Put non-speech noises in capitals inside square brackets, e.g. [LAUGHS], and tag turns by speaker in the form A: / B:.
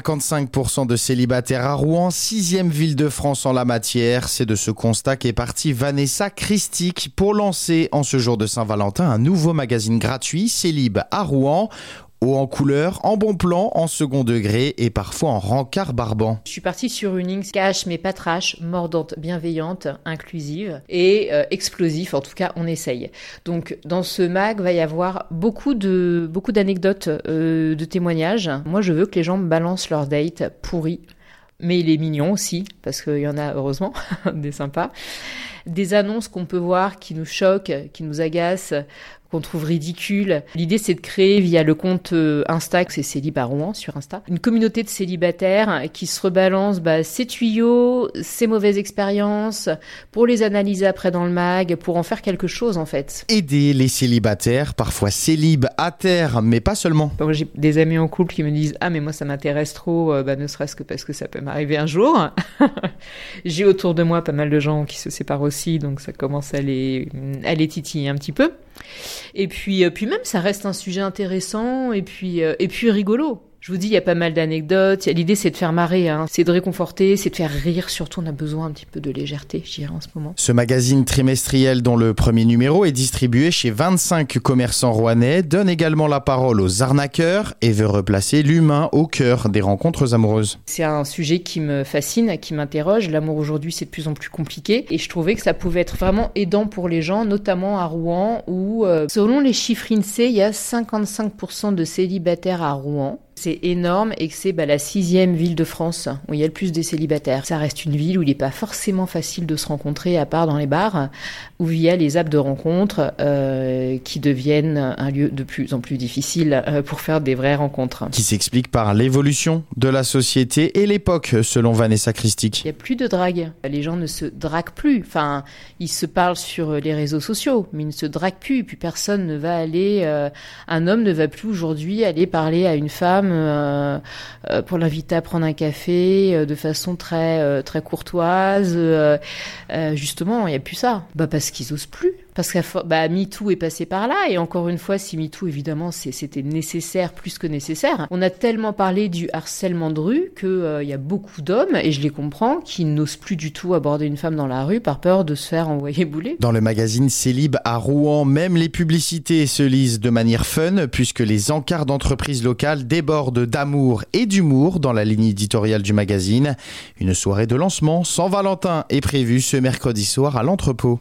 A: 55% de célibataires à Rouen, sixième ville de France en la matière. C'est de ce constat qu'est partie Vanessa Christic pour lancer en ce jour de Saint-Valentin un nouveau magazine gratuit, Célib à Rouen haut en couleur, en bon plan, en second degré et parfois en rencard barbant.
B: Je suis partie sur une ligne cash mais pas trash, mordante, bienveillante, inclusive et euh, explosif. En tout cas, on essaye. Donc, dans ce mag, va y avoir beaucoup de beaucoup d'anecdotes, euh, de témoignages. Moi, je veux que les gens balancent leur date pourri, mais il est mignon aussi parce qu'il y en a heureusement [LAUGHS] des sympas des annonces qu'on peut voir qui nous choquent, qui nous agacent, qu'on trouve ridicules. L'idée, c'est de créer via le compte euh, Insta, c'est Célib sur Insta, une communauté de célibataires qui se rebalancent bah, ces tuyaux, ces mauvaises expériences, pour les analyser après dans le mag, pour en faire quelque chose en fait.
A: Aider les célibataires, parfois célib à terre, mais pas seulement.
B: J'ai des amis en couple qui me disent Ah, mais moi ça m'intéresse trop, euh, bah, ne serait-ce que parce que ça peut m'arriver un jour. [LAUGHS] J'ai autour de moi pas mal de gens qui se séparent aussi donc ça commence à les, à les titiller un petit peu. Et puis, euh, puis même, ça reste un sujet intéressant et puis, euh, et puis rigolo. Je vous dis, il y a pas mal d'anecdotes. L'idée, c'est de faire marrer, hein. c'est de réconforter, c'est de faire rire. Surtout, on a besoin un petit peu de légèreté, je dirais, en ce moment.
A: Ce magazine trimestriel, dont le premier numéro est distribué chez 25 commerçants rouennais, donne également la parole aux arnaqueurs et veut replacer l'humain au cœur des rencontres amoureuses.
B: C'est un sujet qui me fascine, qui m'interroge. L'amour aujourd'hui, c'est de plus en plus compliqué. Et je trouvais que ça pouvait être vraiment aidant pour les gens, notamment à Rouen, où, euh, selon les chiffres INSEE, il y a 55% de célibataires à Rouen. C'est énorme et que c'est bah, la sixième ville de France où il y a le plus de célibataires. Ça reste une ville où il n'est pas forcément facile de se rencontrer à part dans les bars ou via les apps de rencontres euh, qui deviennent un lieu de plus en plus difficile euh, pour faire des vraies rencontres.
A: Qui s'explique par l'évolution de la société et l'époque selon Vanessa Christic.
B: Il n'y a plus de drague. Les gens ne se draguent plus. Enfin, ils se parlent sur les réseaux sociaux, mais ils ne se draguent plus. Puis personne ne va aller... Euh, un homme ne va plus aujourd'hui aller parler à une femme euh, euh, pour l'inviter à prendre un café euh, de façon très très courtoise. justement, il n'y a plus ça. Bah parce qu'ils osent plus. Parce que bah, MeToo est passé par là, et encore une fois, si MeToo, évidemment, c'était nécessaire, plus que nécessaire, on a tellement parlé du harcèlement de rue qu'il euh, y a beaucoup d'hommes, et je les comprends, qui n'osent plus du tout aborder une femme dans la rue par peur de se faire envoyer bouler.
A: Dans le magazine Célib à Rouen, même les publicités se lisent de manière fun, puisque les encarts d'entreprises locales débordent d'amour et d'humour dans la ligne éditoriale du magazine. Une soirée de lancement sans Valentin est prévue ce mercredi soir à l'entrepôt.